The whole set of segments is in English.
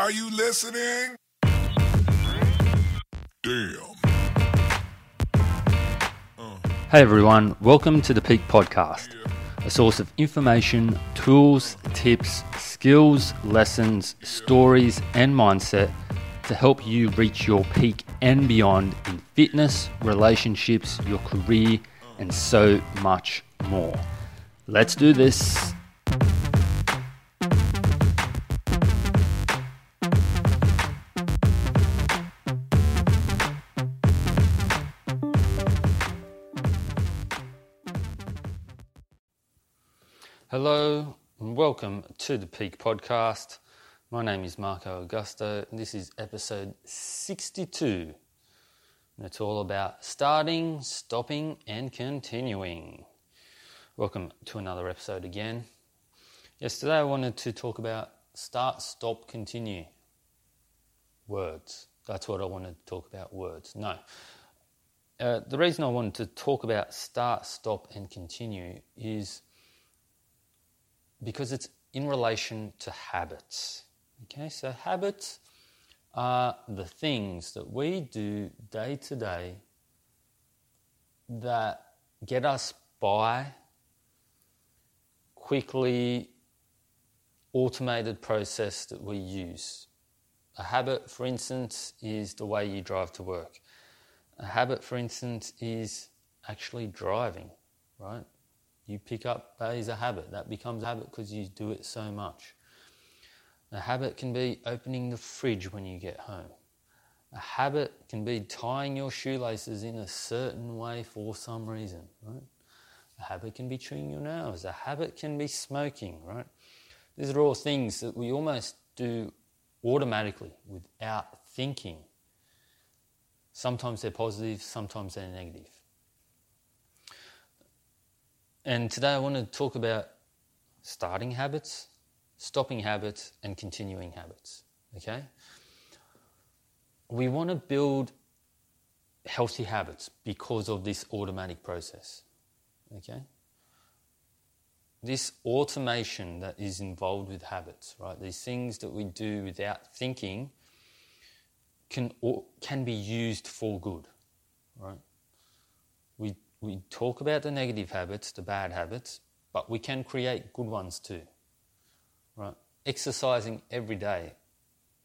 Are you listening? Damn. Uh. Hey everyone, welcome to the Peak Podcast, a source of information, tools, tips, skills, lessons, stories, and mindset to help you reach your peak and beyond in fitness, relationships, your career, uh. and so much more. Let's do this. Hello and welcome to the Peak Podcast. My name is Marco Augusto and this is episode 62. And it's all about starting, stopping, and continuing. Welcome to another episode again. Yesterday I wanted to talk about start, stop, continue. Words. That's what I wanted to talk about words. No. Uh, the reason I wanted to talk about start, stop, and continue is because it's in relation to habits. Okay, so habits are the things that we do day to day that get us by quickly automated process that we use. A habit, for instance, is the way you drive to work. A habit, for instance, is actually driving, right? You pick up, that is a habit. That becomes a habit because you do it so much. A habit can be opening the fridge when you get home. A habit can be tying your shoelaces in a certain way for some reason, right? A habit can be chewing your nails. A habit can be smoking, right? These are all things that we almost do automatically without thinking. Sometimes they're positive, sometimes they're negative. And today I want to talk about starting habits, stopping habits, and continuing habits. Okay? We want to build healthy habits because of this automatic process. Okay? This automation that is involved with habits, right? These things that we do without thinking can, can be used for good, right? We talk about the negative habits, the bad habits, but we can create good ones too. Right? Exercising every day,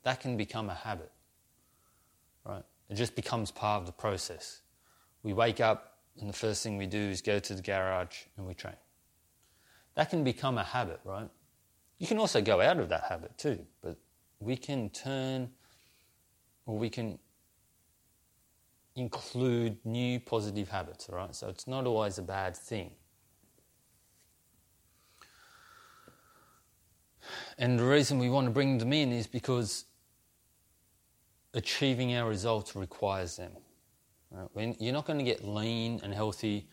that can become a habit. Right? It just becomes part of the process. We wake up and the first thing we do is go to the garage and we train. That can become a habit, right? You can also go out of that habit too, but we can turn or we can include new positive habits, all right? So it's not always a bad thing. And the reason we want to bring them in is because achieving our results requires them. Right? When you're not going to get lean and healthy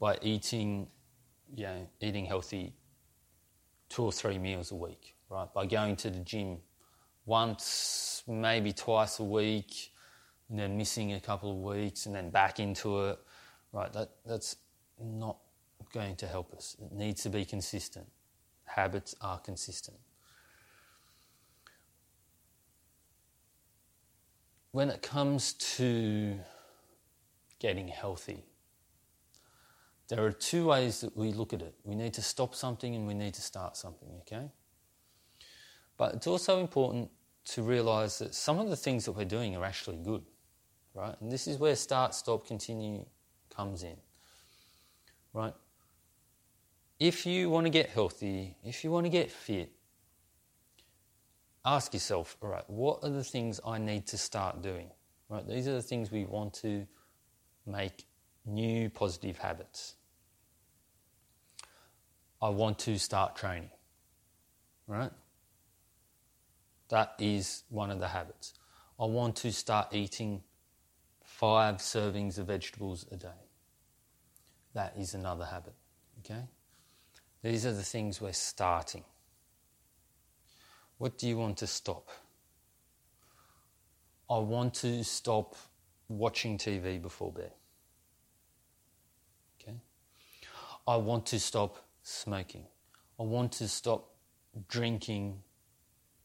by eating, you know, eating healthy two or three meals a week, right? By going to the gym once, maybe twice a week, and then missing a couple of weeks and then back into it, right? That, that's not going to help us. It needs to be consistent. Habits are consistent. When it comes to getting healthy, there are two ways that we look at it. We need to stop something and we need to start something, okay? But it's also important to realize that some of the things that we're doing are actually good right? And this is where start, stop, continue comes in, right? If you want to get healthy, if you want to get fit, ask yourself, all right, what are the things I need to start doing? Right? These are the things we want to make new positive habits. I want to start training, right? That is one of the habits. I want to start eating five servings of vegetables a day. That is another habit. Okay? These are the things we're starting. What do you want to stop? I want to stop watching TV before bed. Okay? I want to stop smoking. I want to stop drinking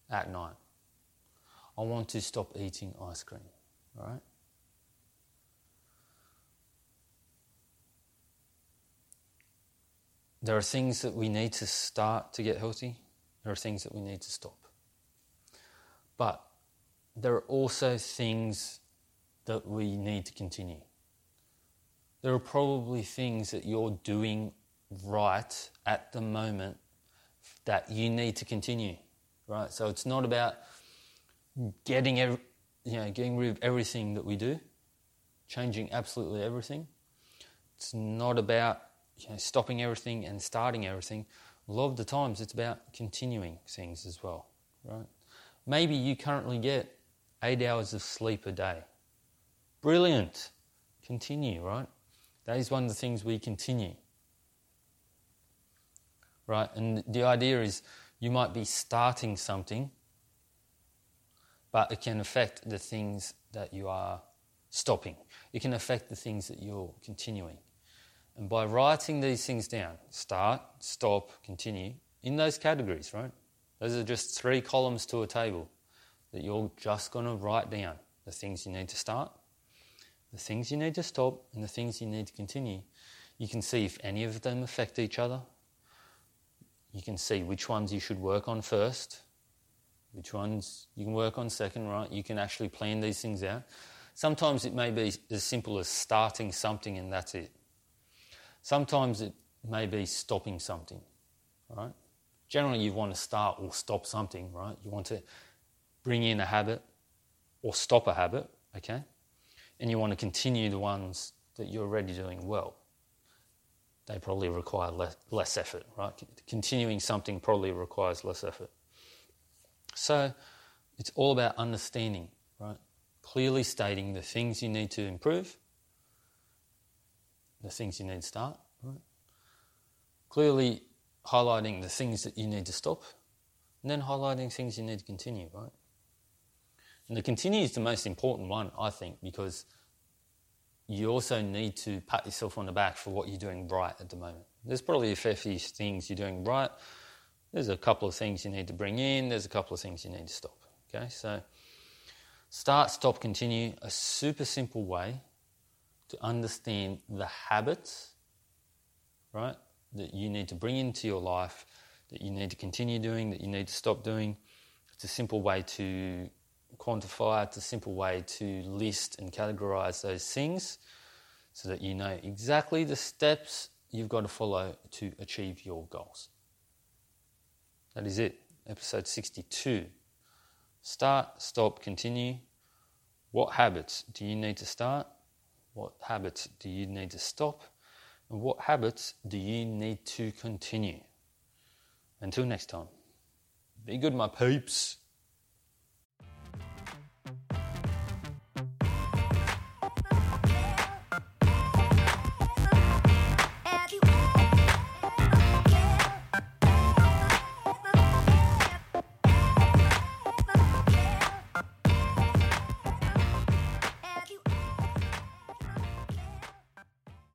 at night. I want to stop eating ice cream, right? There are things that we need to start to get healthy, there are things that we need to stop. But there are also things that we need to continue. There are probably things that you're doing right at the moment that you need to continue, right? So it's not about getting every, you know, getting rid of everything that we do, changing absolutely everything. It's not about you know, stopping everything and starting everything. A lot of the times it's about continuing things as well, right? Maybe you currently get eight hours of sleep a day. Brilliant. Continue, right? That is one of the things we continue. Right? And the idea is you might be starting something, but it can affect the things that you are stopping. It can affect the things that you're continuing. And by writing these things down, start, stop, continue, in those categories, right? Those are just three columns to a table that you're just going to write down the things you need to start, the things you need to stop, and the things you need to continue. You can see if any of them affect each other. You can see which ones you should work on first, which ones you can work on second, right? You can actually plan these things out. Sometimes it may be as simple as starting something and that's it. Sometimes it may be stopping something, right? Generally, you want to start or stop something, right? You want to bring in a habit or stop a habit, okay? And you want to continue the ones that you're already doing well. They probably require less, less effort, right? Continuing something probably requires less effort. So it's all about understanding, right? Clearly stating the things you need to improve, the things you need to start, right? Clearly highlighting the things that you need to stop, and then highlighting things you need to continue, right? And the continue is the most important one, I think, because you also need to pat yourself on the back for what you're doing right at the moment. There's probably a fair few things you're doing right. There's a couple of things you need to bring in. There's a couple of things you need to stop. Okay, so start, stop, continue. A super simple way to understand the habits, right, that you need to bring into your life, that you need to continue doing, that you need to stop doing. It's a simple way to quantify, it's a simple way to list and categorize those things so that you know exactly the steps you've got to follow to achieve your goals. That is it, episode 62. Start, stop, continue. What habits do you need to start? What habits do you need to stop? And what habits do you need to continue? Until next time, be good, my peeps.